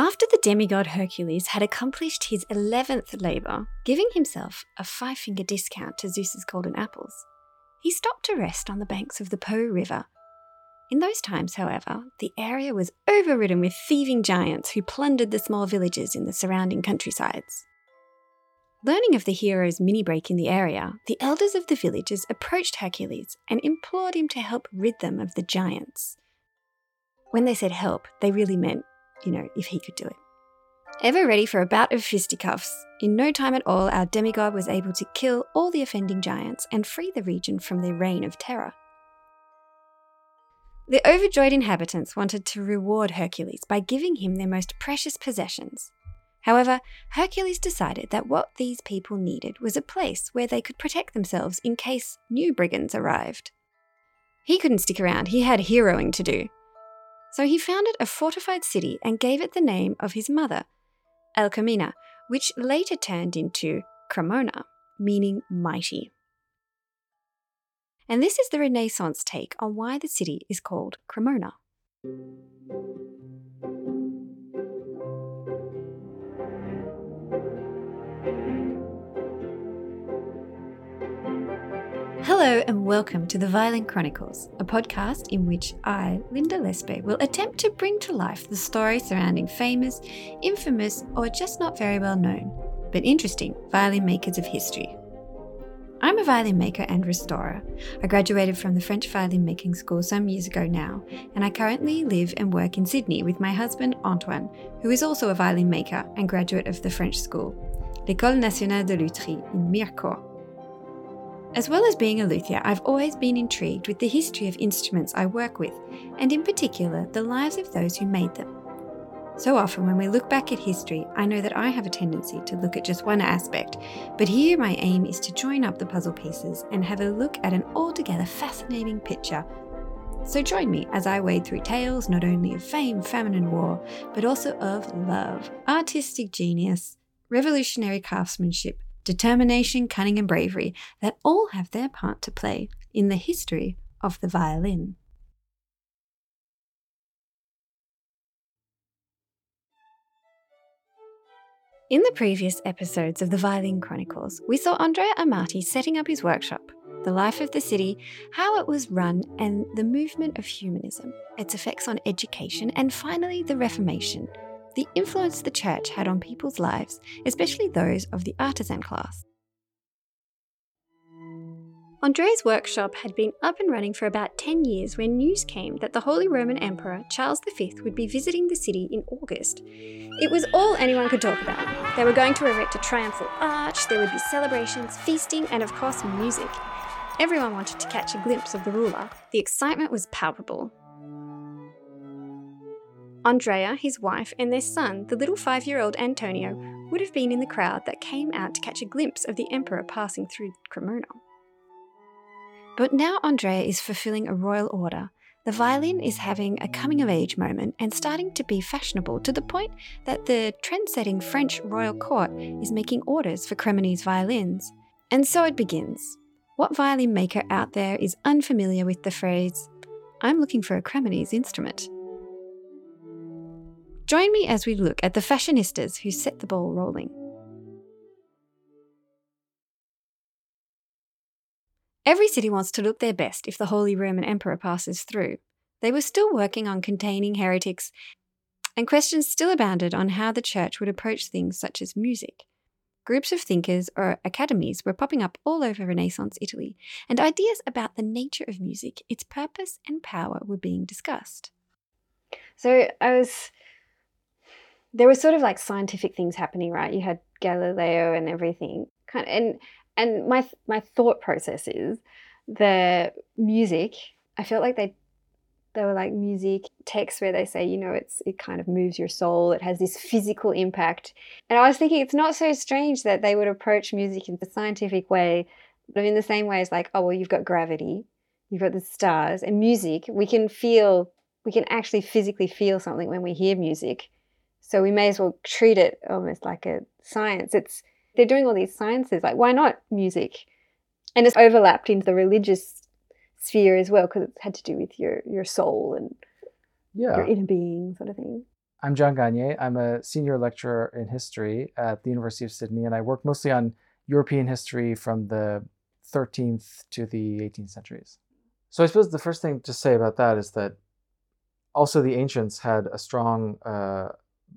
After the demigod Hercules had accomplished his 11th labour, giving himself a five finger discount to Zeus's golden apples, he stopped to rest on the banks of the Po River. In those times, however, the area was overridden with thieving giants who plundered the small villages in the surrounding countrysides. Learning of the hero's mini break in the area, the elders of the villages approached Hercules and implored him to help rid them of the giants. When they said help, they really meant you know, if he could do it. Ever ready for a bout of fisticuffs, in no time at all, our demigod was able to kill all the offending giants and free the region from their reign of terror. The overjoyed inhabitants wanted to reward Hercules by giving him their most precious possessions. However, Hercules decided that what these people needed was a place where they could protect themselves in case new brigands arrived. He couldn't stick around, he had heroing to do, so he founded a fortified city and gave it the name of his mother, Elcamina, which later turned into Cremona, meaning mighty. And this is the Renaissance take on why the city is called Cremona. Hello and welcome to the Violin Chronicles, a podcast in which I, Linda Lespe, will attempt to bring to life the story surrounding famous, infamous, or just not very well known, but interesting violin makers of history. I'm a violin maker and restorer. I graduated from the French violin making school some years ago now, and I currently live and work in Sydney with my husband Antoine, who is also a violin maker and graduate of the French school, l'École nationale de lutherie in Mirecourt. As well as being a luthier, I've always been intrigued with the history of instruments I work with, and in particular, the lives of those who made them. So often, when we look back at history, I know that I have a tendency to look at just one aspect, but here my aim is to join up the puzzle pieces and have a look at an altogether fascinating picture. So join me as I wade through tales not only of fame, famine, and war, but also of love, artistic genius, revolutionary craftsmanship, determination, cunning, and bravery that all have their part to play in the history of the violin. In the previous episodes of the Violin Chronicles, we saw Andrea Amati setting up his workshop, the life of the city, how it was run, and the movement of humanism, its effects on education, and finally the Reformation, the influence the church had on people's lives, especially those of the artisan class. Andrea's workshop had been up and running for about 10 years when news came that the Holy Roman Emperor Charles V would be visiting the city in August. It was all anyone could talk about. They were going to erect a triumphal arch, there would be celebrations, feasting, and of course, music. Everyone wanted to catch a glimpse of the ruler. The excitement was palpable. Andrea, his wife, and their son, the little five year old Antonio, would have been in the crowd that came out to catch a glimpse of the emperor passing through Cremona. But now Andrea is fulfilling a royal order. The violin is having a coming of age moment and starting to be fashionable to the point that the trend setting French royal court is making orders for Cremonese violins. And so it begins. What violin maker out there is unfamiliar with the phrase, I'm looking for a Cremonese instrument? Join me as we look at the fashionistas who set the ball rolling. Every city wants to look their best if the Holy Roman Emperor passes through. They were still working on containing heretics, and questions still abounded on how the church would approach things such as music. Groups of thinkers or academies were popping up all over Renaissance Italy, and ideas about the nature of music, its purpose, and power were being discussed. So I was there were sort of like scientific things happening, right? You had Galileo and everything, kind of, and and my my thought process is the music. I felt like they they were like music texts where they say, you know, it's it kind of moves your soul. It has this physical impact, and I was thinking it's not so strange that they would approach music in the scientific way, but in the same way as like, oh well, you've got gravity, you've got the stars, and music. We can feel, we can actually physically feel something when we hear music so we may as well treat it almost like a science. It's they're doing all these sciences. Like why not music? And it's overlapped into the religious sphere as well because it's had to do with your your soul and yeah. your inner being, sort of thing. I'm John Gagne. I'm a senior lecturer in history at the University of Sydney, and I work mostly on European history from the 13th to the 18th centuries. So I suppose the first thing to say about that is that also the ancients had a strong uh,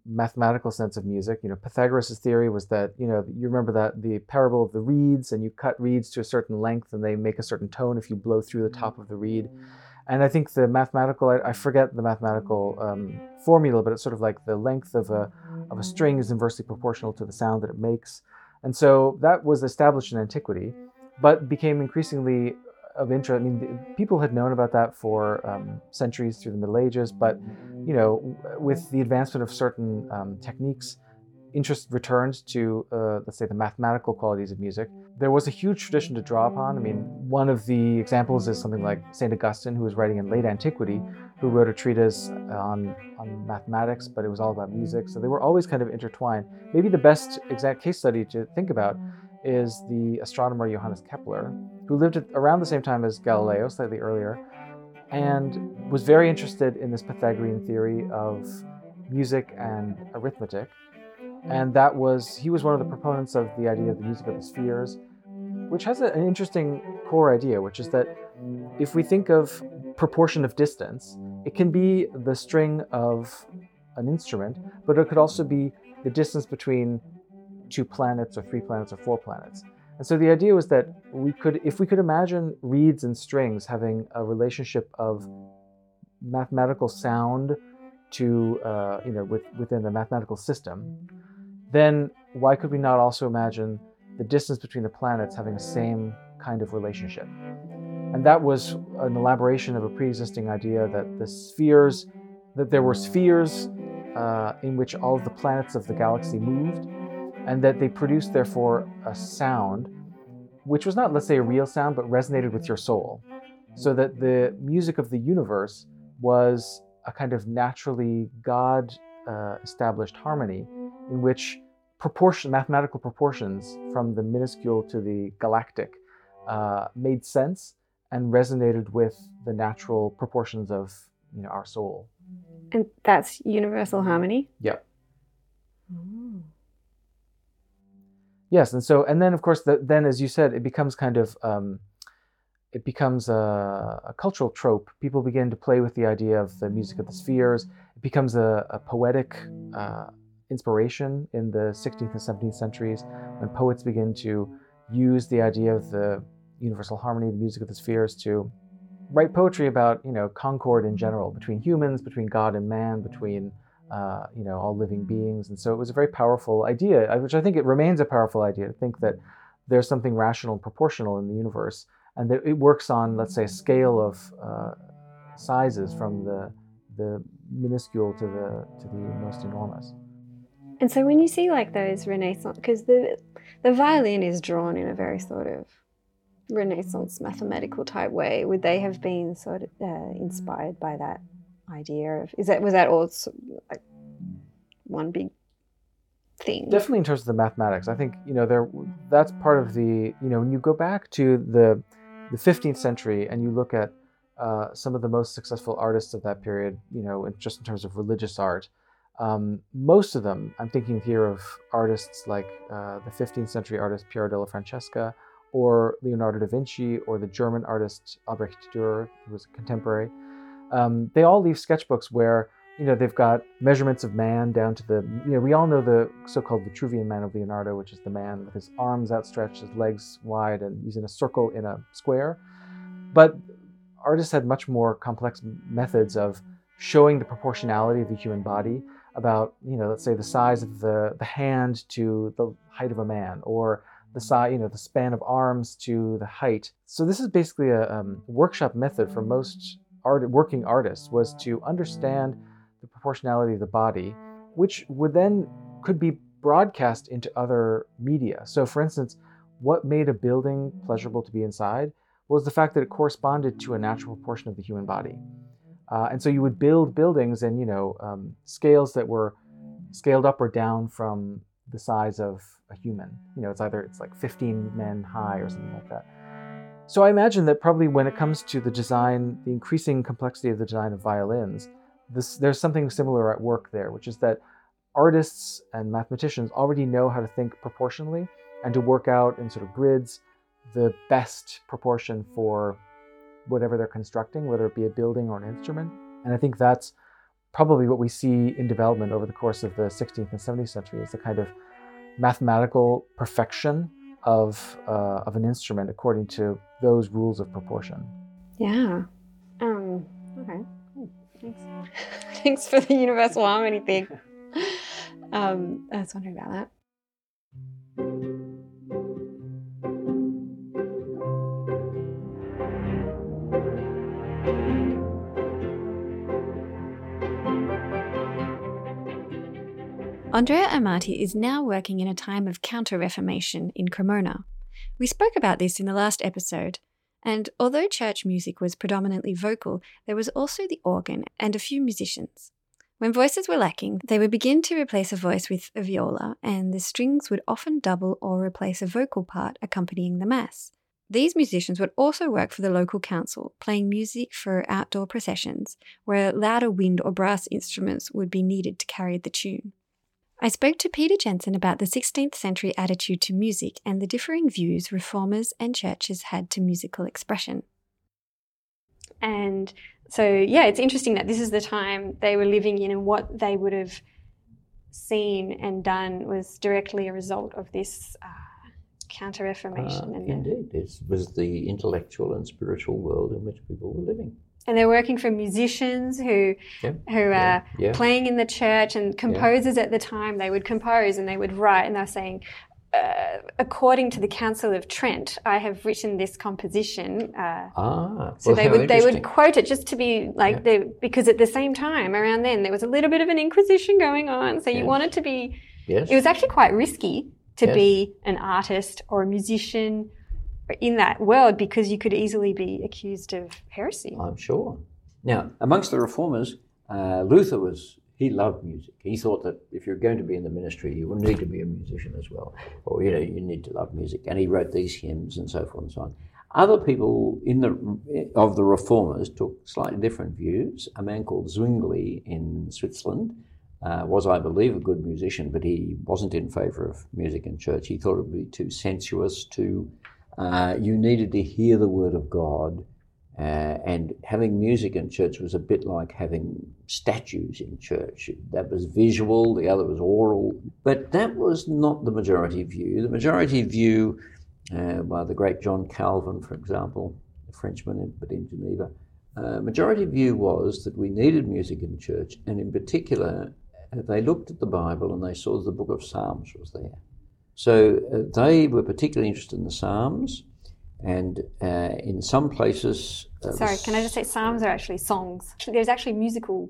mathematical sense of music. You know, Pythagoras' theory was that, you know, you remember that the parable of the reeds, and you cut reeds to a certain length and they make a certain tone if you blow through the top of the reed. And I think the mathematical, I, I forget the mathematical um, formula, but it's sort of like the length of a, of a string is inversely proportional to the sound that it makes. And so that was established in antiquity, but became increasingly of interest. I mean, people had known about that for um, centuries through the Middle Ages, but you know, with the advancement of certain um, techniques, interest returned to, uh, let's say, the mathematical qualities of music. There was a huge tradition to draw upon. I mean, one of the examples is something like St. Augustine, who was writing in late antiquity, who wrote a treatise on, on mathematics, but it was all about music. So they were always kind of intertwined. Maybe the best exact case study to think about is the astronomer Johannes Kepler, who lived at around the same time as Galileo, slightly earlier, and was very interested in this Pythagorean theory of music and arithmetic. And that was, he was one of the proponents of the idea of the music of the spheres, which has an interesting core idea, which is that if we think of proportion of distance, it can be the string of an instrument, but it could also be the distance between two planets or three planets or four planets. And so the idea was that we could, if we could imagine reeds and strings having a relationship of mathematical sound to, uh, you know, with, within the mathematical system, then why could we not also imagine the distance between the planets having the same kind of relationship? And that was an elaboration of a pre-existing idea that the spheres, that there were spheres uh, in which all of the planets of the galaxy moved, and that they produced, therefore, a sound which was not, let's say, a real sound, but resonated with your soul. So that the music of the universe was a kind of naturally God uh, established harmony in which proportion, mathematical proportions from the minuscule to the galactic uh, made sense and resonated with the natural proportions of you know, our soul. And that's universal harmony? Yep. Oh. Yes, and so and then of course the, then as you said, it becomes kind of um, it becomes a, a, cultural trope. People begin to play with the idea of the music of the spheres. It becomes a, a poetic uh, inspiration in the 16th and 17th centuries when poets begin to use the idea of the universal harmony, the music of the spheres, to write poetry about you know concord in general between humans, between God and man, between uh, you know, all living beings. And so it was a very powerful idea, uh, which I think it remains a powerful idea to think that there's something rational and proportional in the universe, and that it works on, let's say, a scale of uh, sizes from the the minuscule to the to the most enormous. And so when you see like those Renaissance, because the the violin is drawn in a very sort of Renaissance mathematical type way, would they have been sort of uh, inspired by that idea of is that was that all like one big thing? Definitely in terms of the mathematics. I think you know there that's part of the you know when you go back to the the 15th century and you look at uh, some of the most successful artists of that period you know just in terms of religious art um, most of them i'm thinking here of artists like uh, the 15th century artist piero della francesca or leonardo da vinci or the german artist albrecht dürer who was a contemporary um, they all leave sketchbooks where you know they've got measurements of man down to the you know we all know the so-called Vitruvian man of Leonardo, which is the man with his arms outstretched, his legs wide, and using a circle in a square. But artists had much more complex methods of showing the proportionality of the human body about you know let's say the size of the the hand to the height of a man or the size you know the span of arms to the height so this is basically a um, workshop method for most art, working artists was to understand the proportionality of the body, which would then could be broadcast into other media. So, for instance, what made a building pleasurable to be inside was the fact that it corresponded to a natural proportion of the human body. Uh, and so you would build buildings in, you know, um, scales that were scaled up or down from the size of a human. You know, it's either it's like 15 men high or something like that. So I imagine that probably when it comes mm-hmm. to the design, the increasing complexity of the design of violins, this there's something similar at work there, which is that artists and mathematicians already know how to think proportionally and to work out in sort of grids the best proportion for whatever they're constructing, whether it be a building or an instrument. And I think that's probably what we see in development over the course of the 16th and 17th century is the kind of mathematical perfection of uh, of an instrument according to those rules of proportion. Yeah. Um, okay. Thanks. Thanks for the universal harmony thing. Um, I was wondering about that. Andrea Amati is now working in a time of counter reformation in Cremona. We spoke about this in the last episode, and although church music was predominantly vocal, there was also the organ and a few musicians. When voices were lacking, they would begin to replace a voice with a viola, and the strings would often double or replace a vocal part accompanying the Mass. These musicians would also work for the local council, playing music for outdoor processions, where louder wind or brass instruments would be needed to carry the tune. I spoke to Peter Jensen about the 16th century attitude to music and the differing views reformers and churches had to musical expression. And so, yeah, it's interesting that this is the time they were living in, and what they would have seen and done was directly a result of this uh, counter reformation. Uh, indeed, it was the intellectual and spiritual world in which people were living and they're working for musicians who yeah. who are yeah. Yeah. playing in the church and composers at the time they would compose and they would write and they're saying uh, according to the Council of Trent, I have written this composition. Uh, ah, so well, they would they would quote it just to be like the because at the same time around then there was a little bit of an inquisition going on. So you wanted to be. Yes. It was actually quite risky to Yes. be an artist or a musician in that world because you could easily be accused of heresy. I'm sure. Now, amongst the reformers, uh, Luther was, he loved music. He thought that if you're going to be in the ministry, you will need to be a musician as well. Or, you know, you need to love music. And he wrote these hymns and so forth and so on. Other people in the, of the reformers took slightly different views. A man called Zwingli in Switzerland uh, was, I believe, a good musician, but he wasn't in favour of music in church. He thought it would be too sensuous, too uh, you needed to hear the word of God, uh, and having music in church was a bit like having statues in church. That was visual, the other was oral, but that was not the majority view. The majority view, uh, by the great John Calvin, for example, a Frenchman, but in Geneva, uh, majority view was that we needed music in church, and in particular, uh, they looked at the Bible and they saw that the book of Psalms was there. So uh, they were particularly interested in the Psalms, and uh, in some places. Uh, Sorry, can I just say Psalms are actually songs. There's actually musical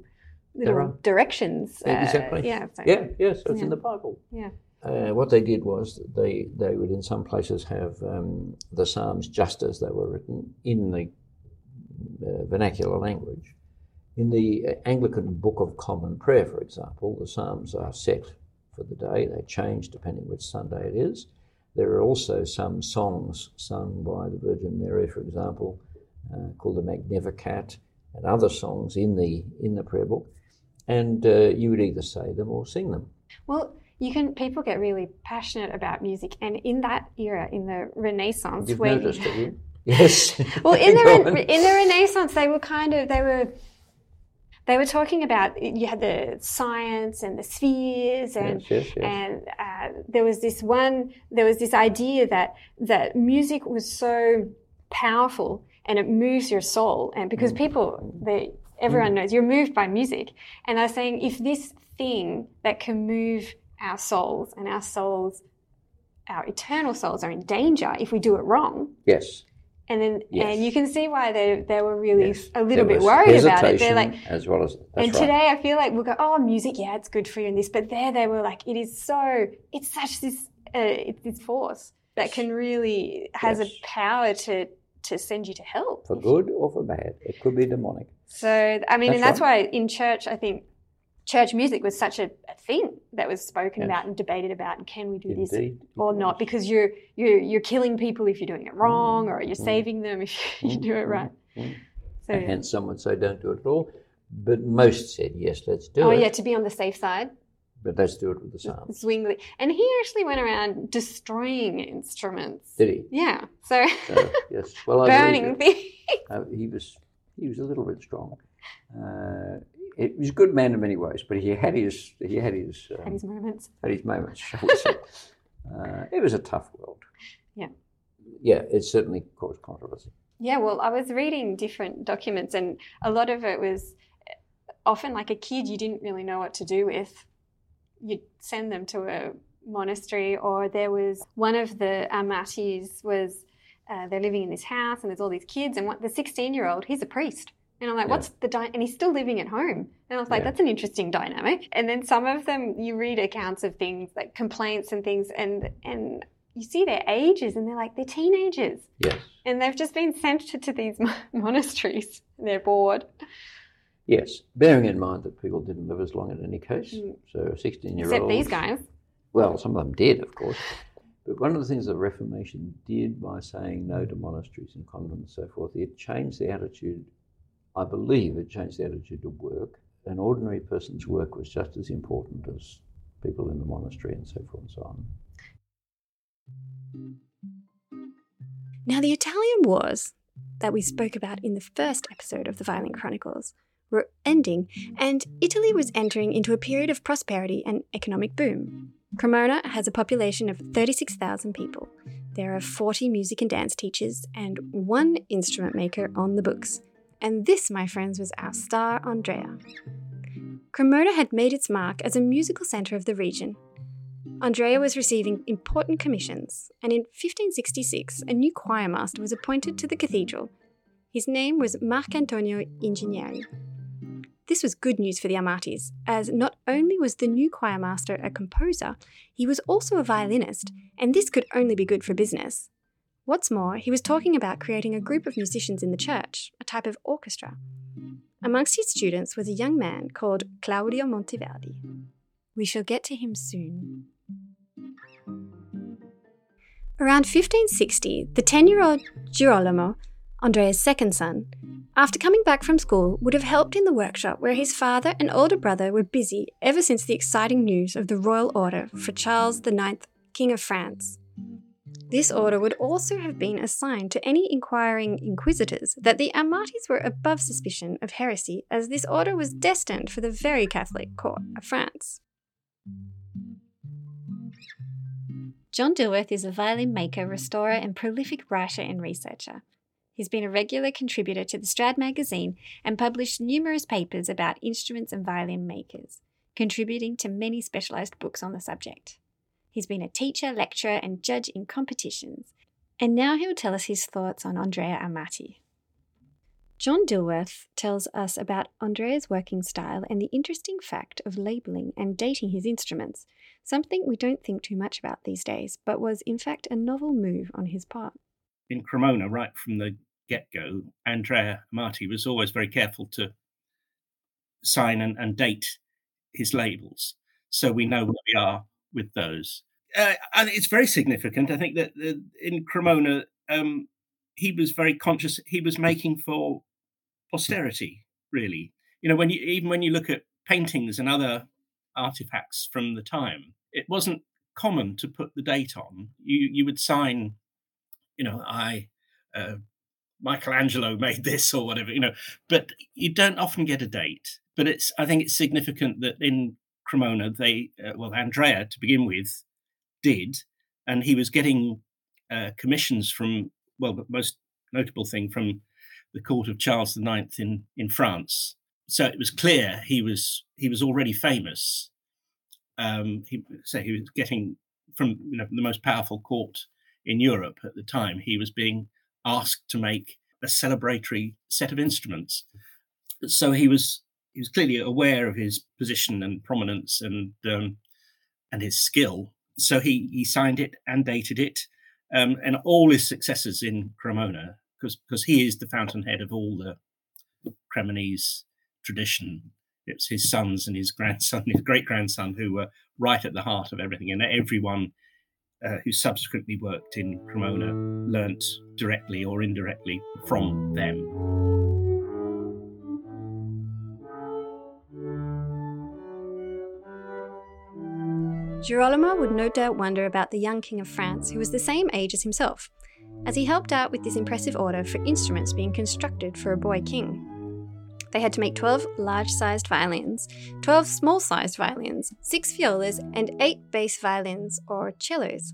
little directions. Exactly. yeah. so- Yeah, yes, it's Yeah. in the Bible. Yeah. Uh, what they did was they they would in some places have um, the Psalms just as they were written in the uh, vernacular language. In the Anglican Book of Common Prayer, for example, the Psalms are set for the day. They change depending which Sunday it is. There are also some songs sung by the Virgin Mary, for example, uh, called the Magnificat, and other songs in the in the prayer book. And uh, you would either say them or sing them. Well, you can. People get really passionate about music, and in that era, in the Renaissance, You've where noticed, you? Yes. well, in the Re- in the Renaissance, they were kind of they were they were talking about you had the science and the spheres and Yes, yes, yes. and uh, there was this one there was this idea that that music was so powerful and it moves your soul and because Mm. people they everyone knows you're moved by music and they're saying if this thing that can move our souls and our souls our eternal souls are in danger if we do it wrong yes. And then Yes. and you can see why they they were really yes. a little There bit worried about it. They're like, as well as and right. today I feel like we'll go, oh, music, yeah, it's good for you and this, but there they were like, it is so, it's such this, uh, it's this force that can really has Yes. a power to to send you to hell. for good or for bad, it could be demonic. So I mean, That's and that's why in church, I think church music was such a, a thing that was spoken Yes. about and debated about, and can we do this or not? Because you're you're you're killing people if you're doing it wrong, or you're Mm. saving them if you Mm, do it mm, right. mm. So And hence some would say don't do it at all. But most said, yes, let's do oh, it. Oh yeah, to be on the safe side. But let's do it with the Psalms. Zwingli. And he actually went around destroying instruments. Did he? Yeah. So So, yes. Well, burning things. Uh, he was he was a little bit strong. Uh, he was a good man in many ways, but he had his he had his um, Had his moments. had his moments, shall we say. uh, it was a tough world. Yeah. Yeah, it certainly caused controversy. Yeah, well, I was reading different documents, and a lot of it was often like a kid you didn't really know what to do with. You'd send them to a monastery, or there was one of the Amatis was uh, they're living in this house, and there's all these kids, and what, the 16 year old he's a priest. And I'm like, Yeah. what's the dy-? and he's still living at home. And I was like, Yeah. that's an interesting dynamic. And then some of them, you read accounts of things like complaints and things, and and you see their ages, and they're like they're teenagers Yes. and they've just been sent to, to these mon- monasteries. They're bored. Yes. Bearing in mind that people didn't live as long in any case. Mm. So a 16 year old. Except these guys. Well, some of them did, of course. But one of the things the Reformation did by saying no to monasteries and convents and so forth, it changed the attitude, I believe it changed the attitude to work. An ordinary person's work was just as important as people in the monastery and so forth and so on. Now, the Italian wars that we spoke about in the first episode of the Violin Chronicles were ending, and Italy was entering into a period of prosperity and economic boom. Cremona has a population of 36,000 people. There are 40 music and dance teachers and one instrument maker on the books. And this, my friends, was our star Andrea. Cremona had made its mark as a musical centre of the region, Andrea was receiving important commissions, and in 1566, a new choirmaster was appointed to the cathedral. His name was Marcantonio Ingegneri. This was good news for the Amatis, as not only was the new choirmaster a composer, he was also a violinist, and this could only be good for business. What's more, he was talking about creating a group of musicians in the church, a type of orchestra. Amongst his students was a young man called Claudio Monteverdi. We shall get to him soon. Around 1560, the 10 year old Girolamo, Andrea's second son, after coming back from school, would have helped in the workshop where his father and older brother were busy ever since the exciting news of the royal order for Charles IX, King of France. This order would also have been a sign to any inquiring inquisitors that the Amatis were above suspicion of heresy, as this order was destined for the very Catholic court of France. John Dilworth is a violin maker, restorer, and prolific writer and researcher. He's been a regular contributor to the Strad magazine and published numerous papers about instruments and violin makers, contributing to many specialised books on the subject. He's been a teacher, lecturer, and judge in competitions, and now he'll tell us his thoughts on Andrea Amati. John Dilworth tells us about Andrea's working style and the interesting fact of labelling and dating his instruments, something we don't think too much about these days, but was in fact a novel move on his part. in Cremona, right from the get go, Andrea Amati was always very careful to sign and, and date his labels. So we know where we are with those. Uh, and it's very significant. I think that in Cremona, um, he was very conscious, he was making for posterity, really. You know, when you even when you look at paintings and other artifacts from the time, it wasn't common to put the date on. You you would sign you know, I, uh, Michelangelo made this or whatever, you know, but you don't often get a date. But it's, I think it's significant that in Cremona, they, uh, well, Andrea to begin with did, and he was getting uh, commissions from, well, the most notable thing from the court of Charles IX in, in France. So it was clear he was he was already famous. Um, he so he was getting from you know the most powerful court in Europe at the time, he was being asked to make a celebratory set of instruments. So he was he was clearly aware of his position and prominence and um, and his skill. So he he signed it and dated it, um, and all his successors in Cremona, because because he is the fountainhead of all the Cremonese tradition. It's his sons and his grandson, his great grandson, who were right at the heart of everything, and everyone uh, who subsequently worked in Cremona learnt directly or indirectly from them. Girolamo would no doubt wonder about the young king of France, who was the same age as himself, as he helped out with this impressive order for instruments being constructed for a boy king. They had to make 12 large sized violins, 12 small sized violins, 6 violas, and 8 bass violins or cellos.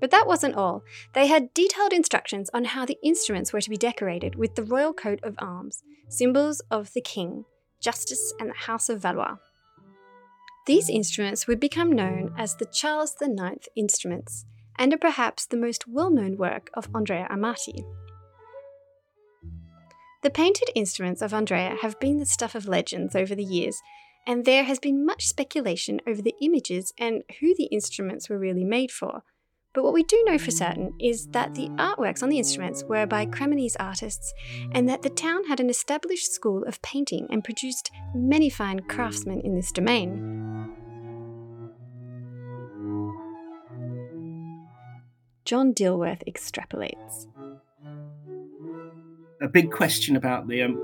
But that wasn't all. They had detailed instructions on how the instruments were to be decorated with the royal coat of arms, symbols of the king, justice, and the House of Valois. These instruments would become known as the Charles IX instruments and are perhaps the most well known work of Andrea Amati. The painted instruments of Andrea have been the stuff of legends over the years, and there has been much speculation over the images and who the instruments were really made for. But what we do know for certain is that the artworks on the instruments were by Cremonese artists, and that the town had an established school of painting and produced many fine craftsmen in this domain. John Dilworth extrapolates a big question about the um,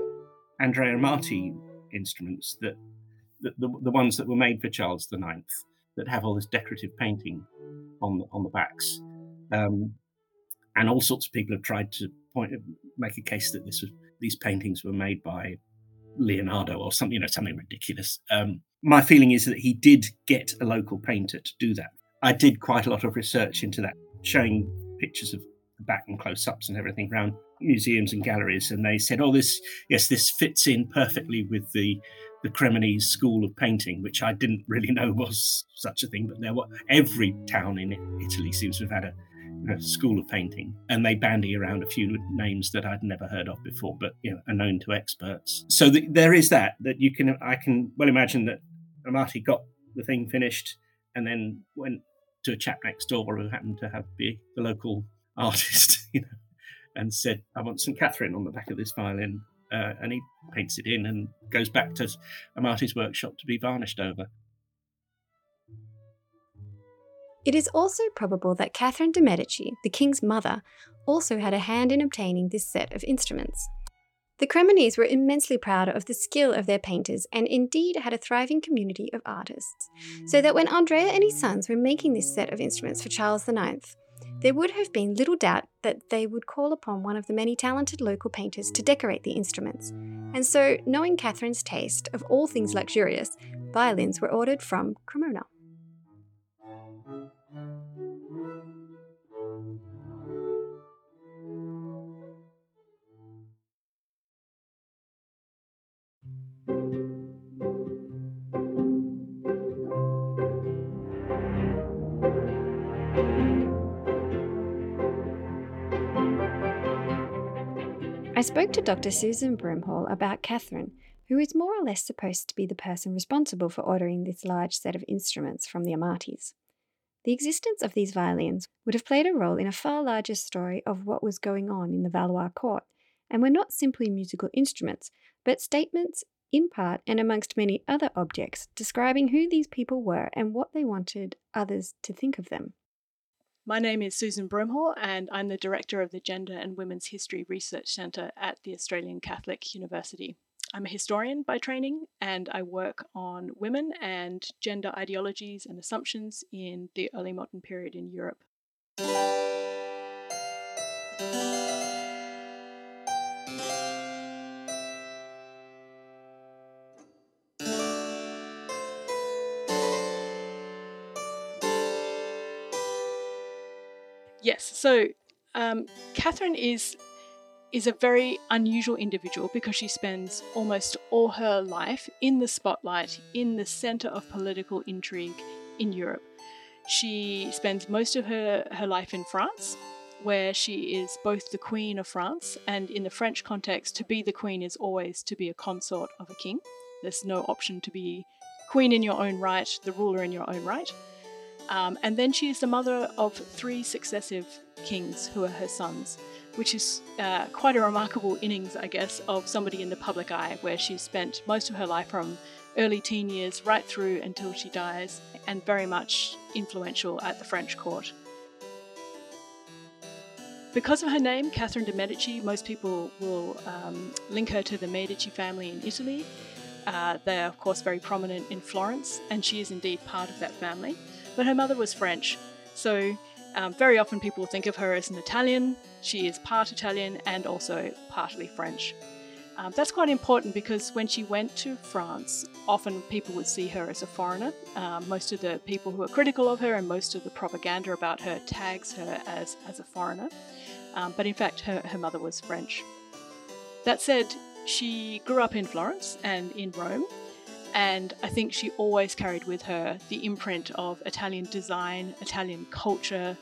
Andrea Amati instruments that, that the, the ones that were made for Charles IX that have all this decorative painting on the, on the backs. Um, and all sorts of people have tried to point make a case that this was these paintings were made by Leonardo or something, you know, something ridiculous. Um, my feeling is that he did get a local painter to do that. I did quite a lot of research into that, showing pictures of the back and close-ups and everything around museums and galleries, and they said, "Oh, this yes, this fits in perfectly with the the Cremonese school of painting, which I didn't really know was such a thing. But there were every town in Italy seems to have had a, a school of painting, and they bandy around a few names that I'd never heard of before, but you know, are known to experts. So the, there is that that you can I can well imagine that Amati got the thing finished and then went to a chap next door who happened to have be the local artist, you know, and said, I want St. Catherine on the back of this violin. Uh, and he paints it in and goes back to Amati's workshop to be varnished over. It is also probable that Catherine de' Medici, the king's mother, also had a hand in obtaining this set of instruments. The Cremonese were immensely proud of the skill of their painters and indeed had a thriving community of artists, so that when Andrea and his sons were making this set of instruments for Charles IX, there would have been little doubt that they would call upon one of the many talented local painters to decorate the instruments. And so, knowing Catherine's taste of all things luxurious, violins were ordered from Cremona. I spoke to Dr. Susan Broomhall about Catherine, who is more or less supposed to be the person responsible for ordering this large set of instruments from the Amatis. The existence of these violins would have played a role in a far larger story of what was going on in the Valois court, and were not simply musical instruments, but statements, in part and amongst many other objects, describing who these people were and what they wanted others to think of them. My name is Susan Broomhall, and I'm the Director of the Gender and Women's History Research Centre at the Australian Catholic University. I'm a historian by training, and I work on women and gender ideologies and assumptions in the early modern period in Europe. So um, Catherine is is a very unusual individual because she spends almost all her life in the spotlight, in the center of political intrigue in Europe. She spends most of her, her life in France, where she is both the Queen of France, and in the French context, to be the Queen is always to be a consort of a king. There's no option to be Queen in your own right, the ruler in your own right. Um, and then she is the mother of three successive kings who are her sons, which is uh, quite a remarkable innings, I guess, of somebody in the public eye, where she spent most of her life from early teen years right through until she dies, and very much influential at the French court. Because of her name, Catherine de' Medici, most people will um, link her to the Medici family in Italy. Uh, they're, of course, very prominent in Florence, and she is indeed part of that family. But her mother was French, so um, very often people think of her as an Italian. She is part Italian and also partly French. Um, that's quite important because when she went to France, often people would see her as a foreigner. Um, most of the people who are critical of her and most of the propaganda about her tags her as, as a foreigner. Um, but in fact, her, her mother was French. That said, she grew up in Florence and in Rome, and I think she always carried with her the imprint of Italian design, Italian culture,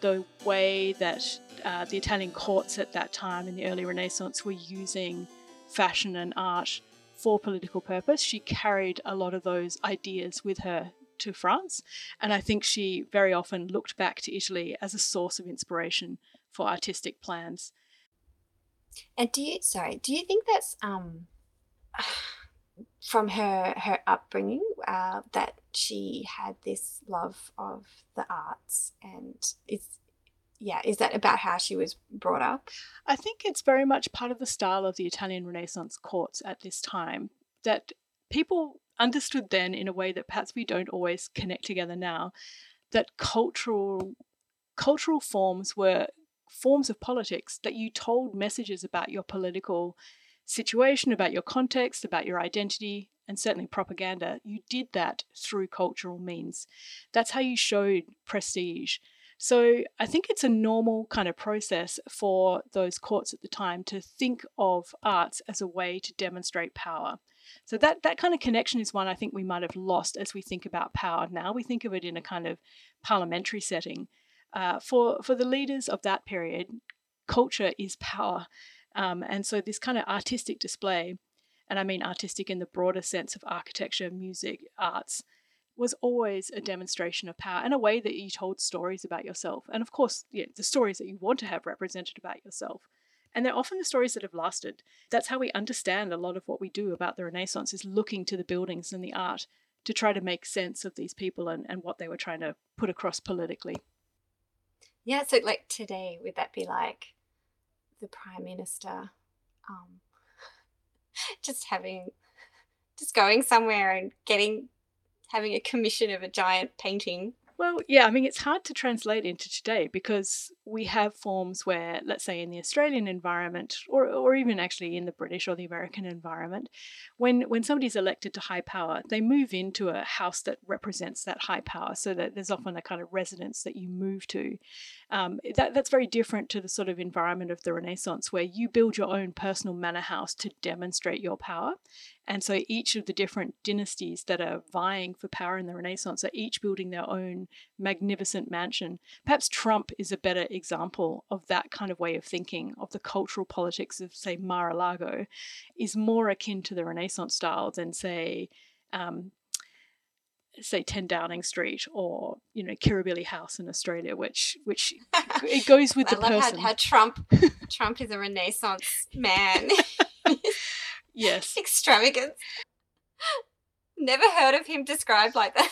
the way that uh, the Italian courts at that time in the early Renaissance were using fashion and art for political purpose. She carried a lot of those ideas with her to France, and I think she very often looked back to Italy as a source of inspiration for artistic plans. And do you sorry, do you think that's um from her her upbringing uh, that she had this love of the arts and is yeah is that about how she was brought up? I think it's very much part of the style of the italian renaissance courts at this time that people understood then in a way that perhaps we don't always connect together now that cultural cultural forms were forms of politics that you told messages about your political situation, about your context, about your identity, and certainly propaganda. You did that through cultural means. That's how you showed prestige. So I think it's a normal kind of process for those courts at the time to think of arts as a way to demonstrate power. So that that kind of connection is one I think we might have lost as we think about power now. We think of it in a kind of parliamentary setting. Uh, for for the leaders of that period, culture is power, um, and so this kind of artistic display, and I mean artistic in the broader sense of architecture, music, arts, was always a demonstration of power and a way that you told stories about yourself. And of course, yeah, the stories that you want to have represented about yourself. And they're often the stories that have lasted. That's how we understand a lot of what we do about the Renaissance is looking to the buildings and the art to try to make sense of these people and, and what they were trying to put across politically. Yeah, so like today, would that be like the prime minister um, just having, just going somewhere and getting, having a commission of a giant painting well, yeah, I mean, it's hard to translate into today because we have forms where, let's say, in the Australian environment, or, or even actually in the British or the American environment, when, when somebody's elected to high power, they move into a house that represents that high power, so that there's often a kind of residence that you move to. Um, that, that's very different to the sort of environment of the Renaissance, where you build your own personal manor house to demonstrate your power. And so each of the different dynasties that are vying for power in the Renaissance are each building their own magnificent mansion. Perhaps Trump is a better example of that kind of way of thinking, of the cultural politics of, say, Mar a Lago, is more akin to the Renaissance style than, say, um, say 10 Downing Street or you know Kirribilli House in Australia, which which it goes with the person. How, how Trump Trump is a Renaissance man. yes, extravagance. Never heard of him described like that.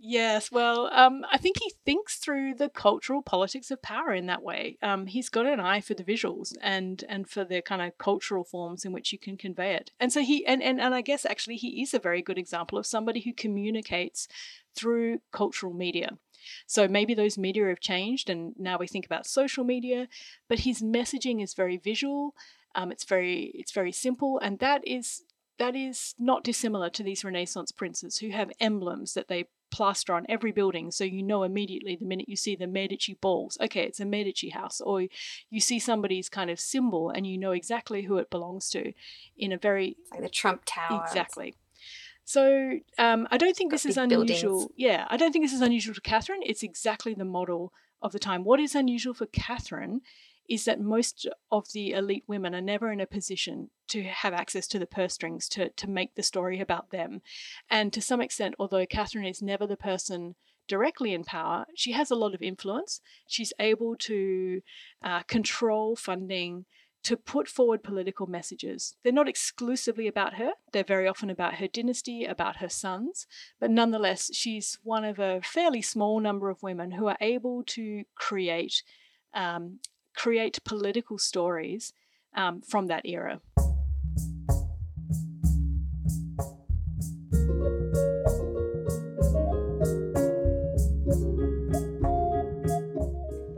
Yes, well, um, I think he thinks through the cultural politics of power in that way. Um, he's got an eye for the visuals and and for the kind of cultural forms in which you can convey it. And so he and, and and I guess actually he is a very good example of somebody who communicates through cultural media. So maybe those media have changed, and now we think about social media, but his messaging is very visual. Um, it's very it's very simple, and that is that is not dissimilar to these Renaissance princes who have emblems that they plaster on every building so you know immediately the minute you see the Medici balls, okay, it's a Medici house, or you see somebody's kind of symbol and you know exactly who it belongs to in a very. like the Trump Tower. Exactly. So um, I don't think this is unusual. buildings. Yeah, I don't think this is unusual to Catherine. It's exactly the model of the time. What is unusual for Catherine is that most of the elite women are never in a position to have access to the purse strings to, to make the story about them. And to some extent, although Catherine is never the person directly in power, she has a lot of influence. She's able to uh, control funding, to put forward political messages. They're not exclusively about her, they're very often about her dynasty, about her sons, but nonetheless, she's one of a fairly small number of women who are able to create. Um, create political stories um, from that era.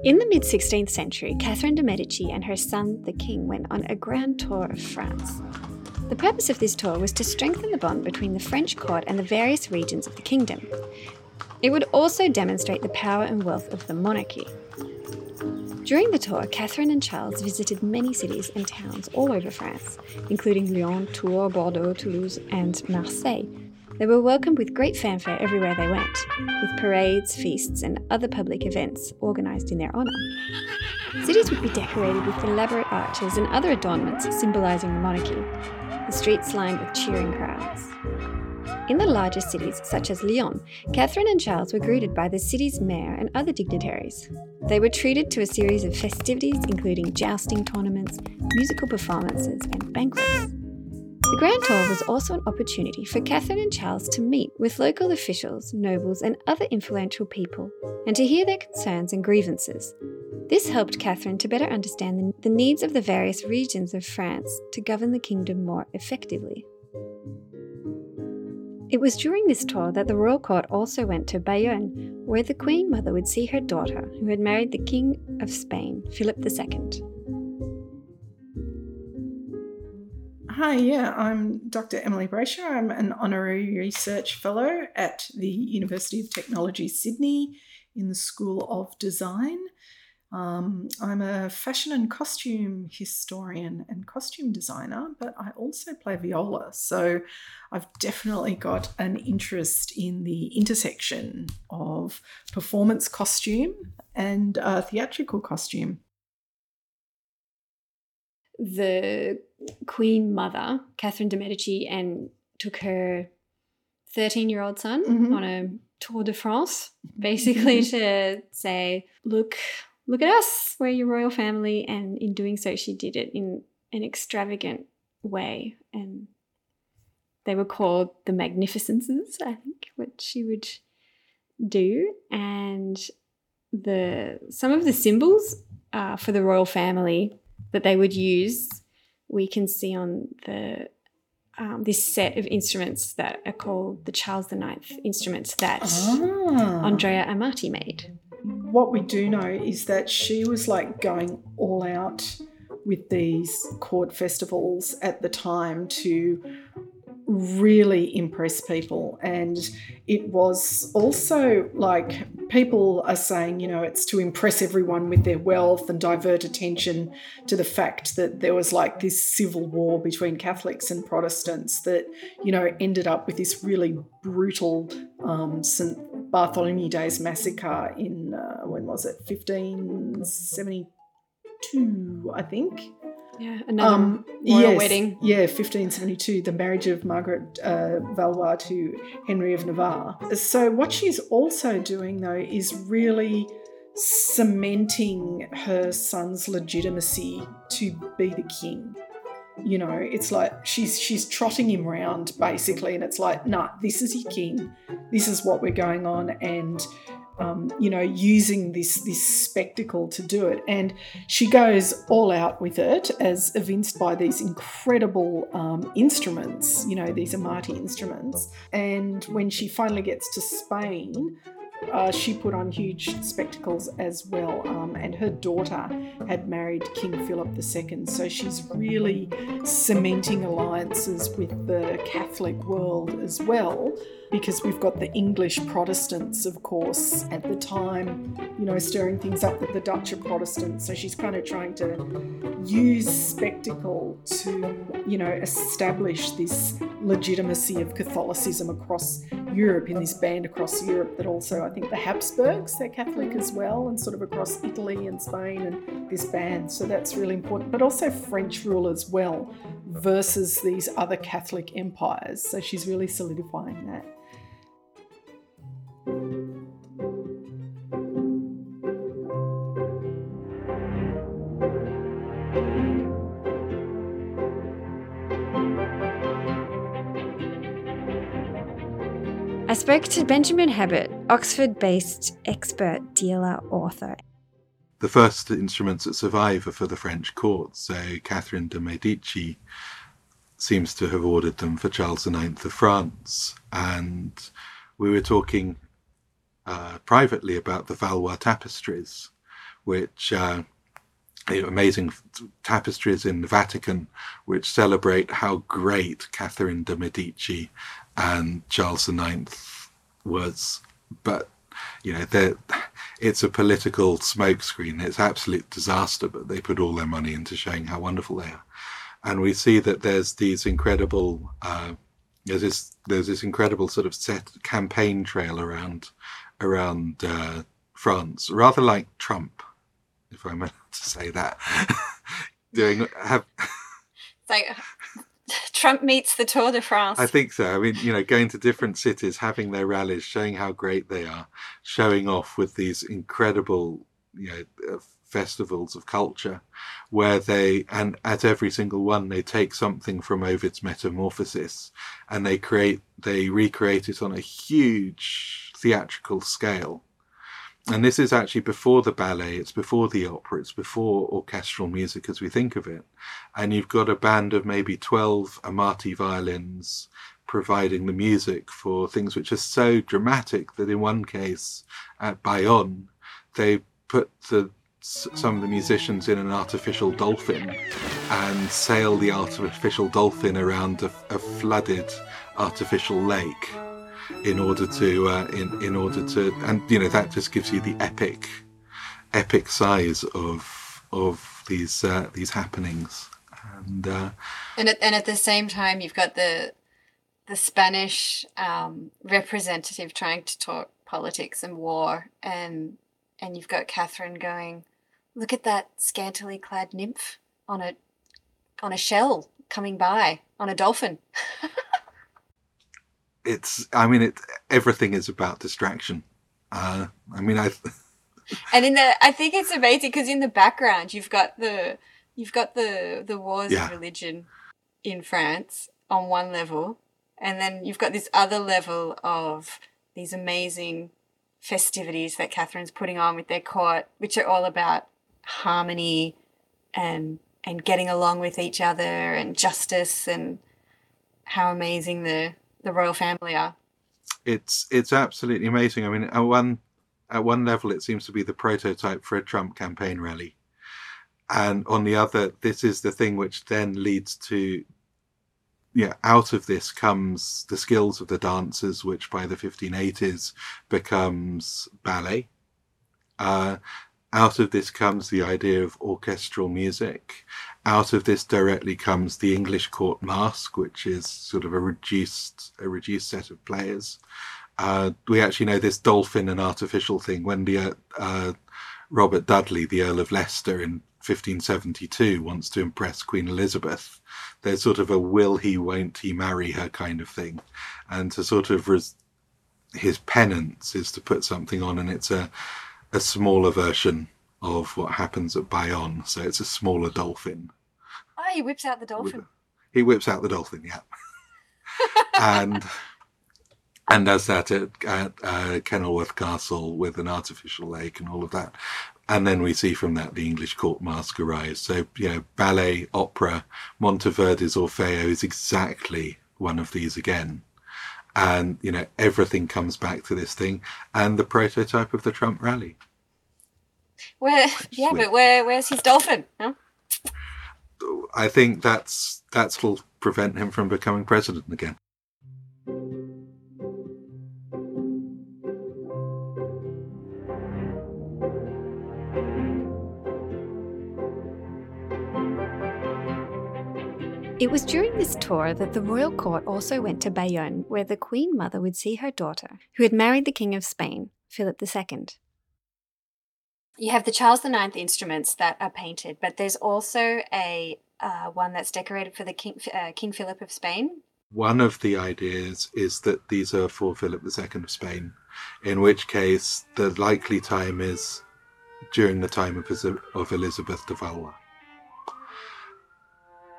In the mid 16th century, Catherine de' Medici and her son, the king, went on a grand tour of France. The purpose of this tour was to strengthen the bond between the French court and the various regions of the kingdom. It would also demonstrate the power and wealth of the monarchy. During the tour, Catherine and Charles visited many cities and towns all over France, including Lyon, Tours, Bordeaux, Toulouse, and Marseille. They were welcomed with great fanfare everywhere they went, with parades, feasts, and other public events organised in their honour. Cities would be decorated with elaborate arches and other adornments symbolising the monarchy, the streets lined with cheering crowds. In the larger cities, such as Lyon, Catherine and Charles were greeted by the city's mayor and other dignitaries. They were treated to a series of festivities, including jousting tournaments, musical performances, and banquets. The Grand Tour was also an opportunity for Catherine and Charles to meet with local officials, nobles, and other influential people, and to hear their concerns and grievances. This helped Catherine to better understand the needs of the various regions of France to govern the kingdom more effectively. It was during this tour that the royal court also went to Bayonne, where the Queen Mother would see her daughter, who had married the King of Spain, Philip II. Hi, yeah, I'm Dr. Emily Brayshaw. I'm an honorary research fellow at the University of Technology, Sydney, in the School of Design. Um, I'm a fashion and costume historian and costume designer, but I also play viola. So I've definitely got an interest in the intersection of performance costume and uh, theatrical costume. The Queen Mother, Catherine de' Medici, and took her 13 year old son mm-hmm. on a tour de France, basically to say, look, look at us, we're your royal family. And in doing so, she did it in an extravagant way. And they were called the Magnificences, I think, what she would do. And the some of the symbols uh, for the royal family that they would use, we can see on the um, this set of instruments that are called the Charles IX instruments that ah. Andrea Amati made what we do know is that she was like going all out with these court festivals at the time to really impress people. And it was also like people are saying, you know, it's to impress everyone with their wealth and divert attention to the fact that there was like this civil war between Catholics and Protestants that, you know, ended up with this really brutal um, St. Bartholomew Days massacre in, uh, when was it, 1572, I think. Yeah, another um, royal yes, wedding. Yeah, 1572, the marriage of Margaret uh, Valois to Henry of Navarre. So, what she's also doing, though, is really cementing her son's legitimacy to be the king. You know, it's like she's she's trotting him round basically, and it's like, nah, this is your king. This is what we're going on, and um, you know, using this this spectacle to do it. And she goes all out with it, as evinced by these incredible um, instruments, you know, these Amati instruments. And when she finally gets to Spain, uh, she put on huge spectacles as well, um, and her daughter had married King Philip II, so she's really cementing alliances with the Catholic world as well because we've got the English Protestants, of course, at the time, you know, stirring things up with the Dutch are Protestants. So she's kind of trying to use spectacle to, you know, establish this legitimacy of Catholicism across Europe in this band across Europe that also, I think the Habsburgs, they're Catholic as well, and sort of across Italy and Spain and this band. So that's really important. But also French rule as well versus these other Catholic empires. So she's really solidifying that. Spoke to Benjamin Hebert, Oxford based expert dealer author. The first instruments that survive are for the French court, so Catherine de' Medici seems to have ordered them for Charles IX of France. And we were talking uh, privately about the Valois tapestries, which uh, amazing tapestries in the Vatican, which celebrate how great Catherine de' Medici and Charles IX was. But you know, it's a political smokescreen. It's absolute disaster, but they put all their money into showing how wonderful they are. And we see that there's these incredible, uh, there's this there's this incredible sort of set campaign trail around around uh, France, rather like Trump, if I'm allowed to say that. Doing have. like Trump meets the Tour de France. I think so. I mean, you know, going to different cities, having their rallies, showing how great they are, showing off with these incredible, you know, uh, festivals of culture, where they and at every single one they take something from Ovid's Metamorphosis, and they create, they recreate it on a huge theatrical scale and this is actually before the ballet, it's before the opera, it's before orchestral music as we think of it. And you've got a band of maybe 12 Amati violins providing the music for things which are so dramatic that in one case at Bayonne, they put the some of the musicians in an artificial dolphin and sail the artificial dolphin around a, a flooded artificial lake in order to uh, in in order to and you know that just gives you the epic epic size of of these uh, these happenings. And uh, and at, and at the same time you've got the the Spanish um, representative trying to talk politics and war and and you've got Catherine going look at that scantily clad nymph on a on a shell coming by on a dolphin it's i mean it everything is about distraction uh i mean i and in the i think it's amazing because in the background you've got the you've got the the wars yeah. of religion in france on one level and then you've got this other level of these amazing festivities that catherine's putting on with their court which are all about harmony and and getting along with each other and justice and how amazing the the royal family are. It's it's absolutely amazing. I mean, at one at one level, it seems to be the prototype for a Trump campaign rally, and on the other, this is the thing which then leads to yeah, out of this comes the skills of the dancers, which by the 1580s becomes ballet. Uh, out of this comes the idea of orchestral music. Out of this directly comes the English court masque, which is sort of a reduced a reduced set of players. Uh, we actually know this dolphin and artificial thing when the uh, uh, Robert Dudley, the Earl of Leicester, in 1572 wants to impress Queen Elizabeth. There's sort of a will he, won't he marry her kind of thing, and to sort of res- his penance is to put something on, and it's a a smaller version of what happens at Bayonne. So it's a smaller dolphin. Oh, he whips out the dolphin. He whips out the dolphin, yeah. and and does that at, at uh, Kenilworth Castle with an artificial lake and all of that. And then we see from that the English court masque arise. So, you know, ballet, opera, Monteverdi's Orfeo is exactly one of these again and you know everything comes back to this thing and the prototype of the Trump rally. Where yeah, but where where's his dolphin? Huh? I think that's that's will prevent him from becoming president again. It was during this tour that the royal court also went to Bayonne, where the Queen Mother would see her daughter, who had married the King of Spain, Philip II. You have the Charles the IX instruments that are painted, but there's also a uh, one that's decorated for the King, uh, King Philip of Spain. One of the ideas is that these are for Philip II of Spain, in which case the likely time is during the time of, of Elizabeth de Valois.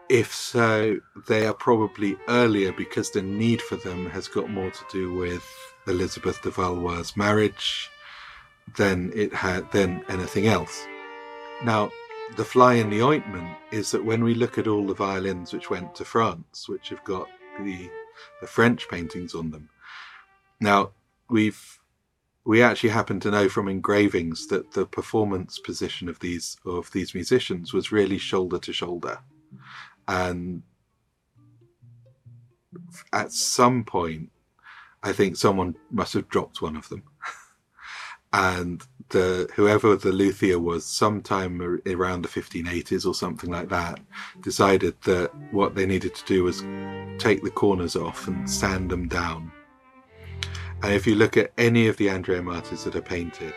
If so, they are probably earlier because the need for them has got more to do with Elizabeth de Valois' marriage than it had than anything else. Now, the fly in the ointment is that when we look at all the violins which went to France, which have got the the French paintings on them, now we've we actually happen to know from engravings that the performance position of these of these musicians was really shoulder to shoulder, and at some point, I think someone must have dropped one of them, and the whoever the luthier was, sometime around the 1580s or something like that, decided that what they needed to do was take the corners off and sand them down and if you look at any of the Andrea Amatis that are painted,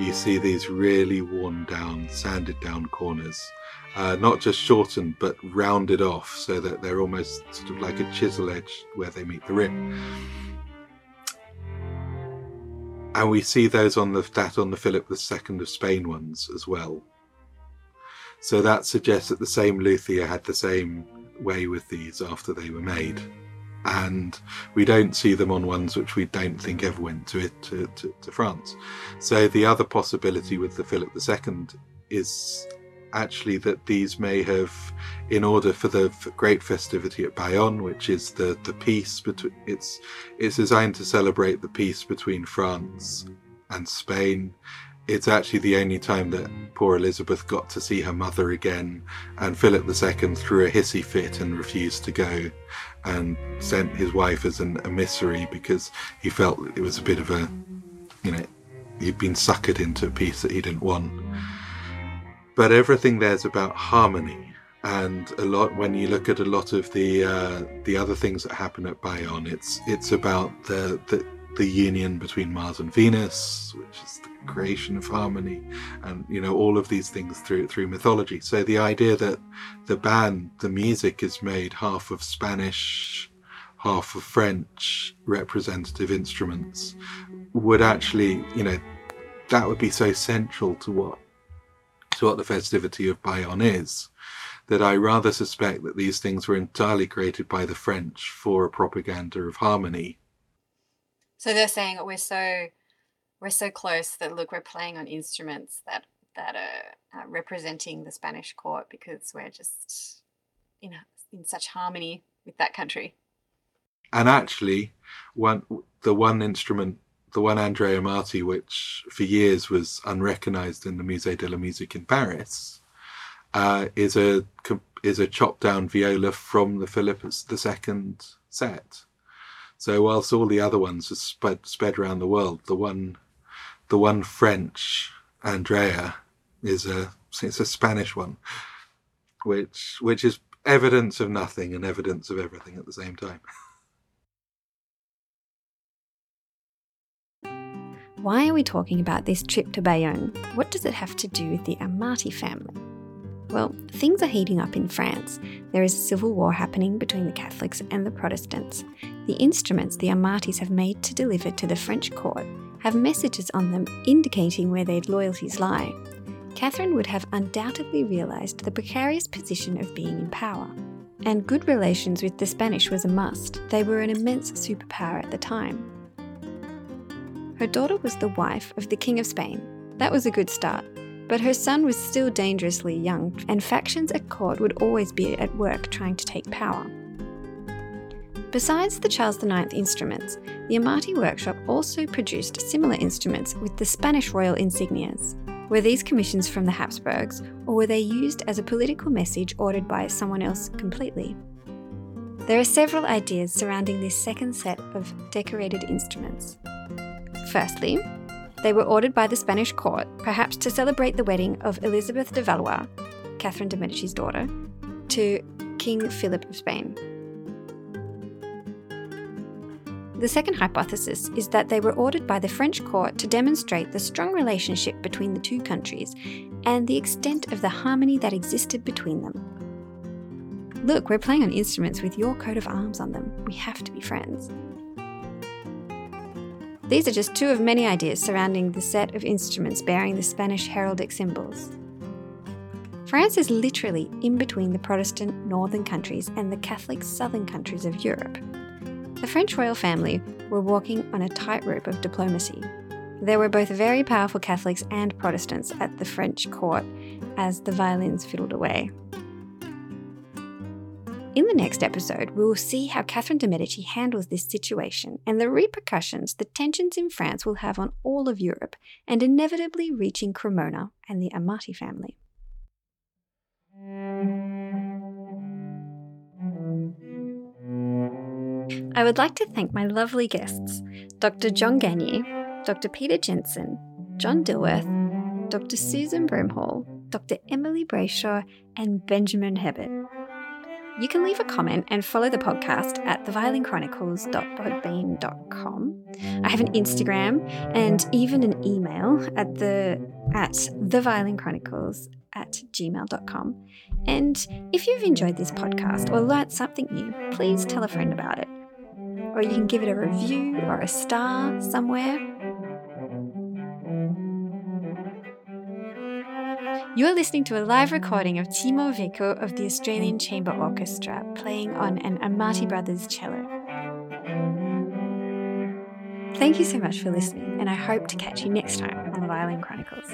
you see these really worn down, sanded down corners. Uh, not just shortened, but rounded off so that they're almost sort of like a chisel edge where they meet the rib. And we see those on the that on the Philip II of Spain ones as well. So that suggests that the same luthier had the same way with these after they were made and we don't see them on ones which we don't think ever went to to, to, to France. So the other possibility with the Philip II is actually that these may have, in order for the great festivity at Bayonne, which is the the peace between it's it's designed to celebrate the peace between France and Spain it's actually the only time that poor Elizabeth got to see her mother again, and Philip II threw a hissy fit and refused to go, and sent his wife as an emissary because he felt it was a bit of a, you know, he'd been suckered into a peace that he didn't want. But everything there's about harmony, and a lot when you look at a lot of the uh, the other things that happen at Bayonne, it's it's about the the the union between Mars and Venus, which is the creation of harmony, and you know all of these things through through mythology. So the idea that the band, the music, is made half of Spanish, half of French representative instruments, would actually, you know, that would be so central to what to what the festivity of Bayonne is. That I rather suspect that these things were entirely created by the French for a propaganda of harmony so they're saying we're so we're so close that look, we're playing on instruments that that are uh, representing the Spanish court because we're just you know in such harmony with that country. And actually, one the one instrument, the one Andrea Amati, which for years was unrecognized in the Musée de la Musique in Paris, uh, is a is a chopped down viola from the Philip II set. So whilst all the other ones are sped, sped around the world, the one, the one French Andrea is a it's a Spanish one, which which is evidence of nothing and evidence of everything at the same time. Why are we talking about this trip to Bayonne? What does it have to do with the Amati family? Well, things are heating up in France. There is a civil war happening between the Catholics and the Protestants. The instruments the Amatis have made to deliver to the French court have messages on them indicating where their loyalties lie. Catherine would have undoubtedly realised the precarious position of being in power. And good relations with the Spanish was a must. They were an immense superpower at the time. Her daughter was the wife of the King of Spain. That was a good start. But her son was still dangerously young, and factions at court would always be at work trying to take power. Besides the Charles IX instruments, the Amati workshop also produced similar instruments with the Spanish royal insignias. Were these commissions from the Habsburgs, or were they used as a political message ordered by someone else completely? There are several ideas surrounding this second set of decorated instruments. Firstly, they were ordered by the Spanish court, perhaps to celebrate the wedding of Elizabeth de Valois, Catherine de' Medici's daughter, to King Philip of Spain. The second hypothesis is that they were ordered by the French court to demonstrate the strong relationship between the two countries and the extent of the harmony that existed between them. Look, we're playing on instruments with your coat of arms on them. We have to be friends. These are just two of many ideas surrounding the set of instruments bearing the Spanish heraldic symbols. France is literally in between the Protestant northern countries and the Catholic southern countries of Europe. The French royal family were walking on a tightrope of diplomacy. There were both very powerful Catholics and Protestants at the French court as the violins fiddled away. In the next episode, we will see how Catherine de' Medici handles this situation and the repercussions the tensions in France will have on all of Europe and inevitably reaching Cremona and the Amati family. I would like to thank my lovely guests Dr. John Gagne, Dr. Peter Jensen, John Dilworth, Dr. Susan Broomhall, Dr. Emily Brayshaw, and Benjamin Hebert. You can leave a comment and follow the podcast at theviolinchronicles.podbean.com. I have an Instagram and even an email at the at theviolinchronicles at gmail.com. And if you've enjoyed this podcast or learnt something new, please tell a friend about it. Or you can give it a review or a star somewhere. You are listening to a live recording of Timo Veikko of the Australian Chamber Orchestra playing on an Amati Brothers cello. Thank you so much for listening, and I hope to catch you next time on the Violin Chronicles.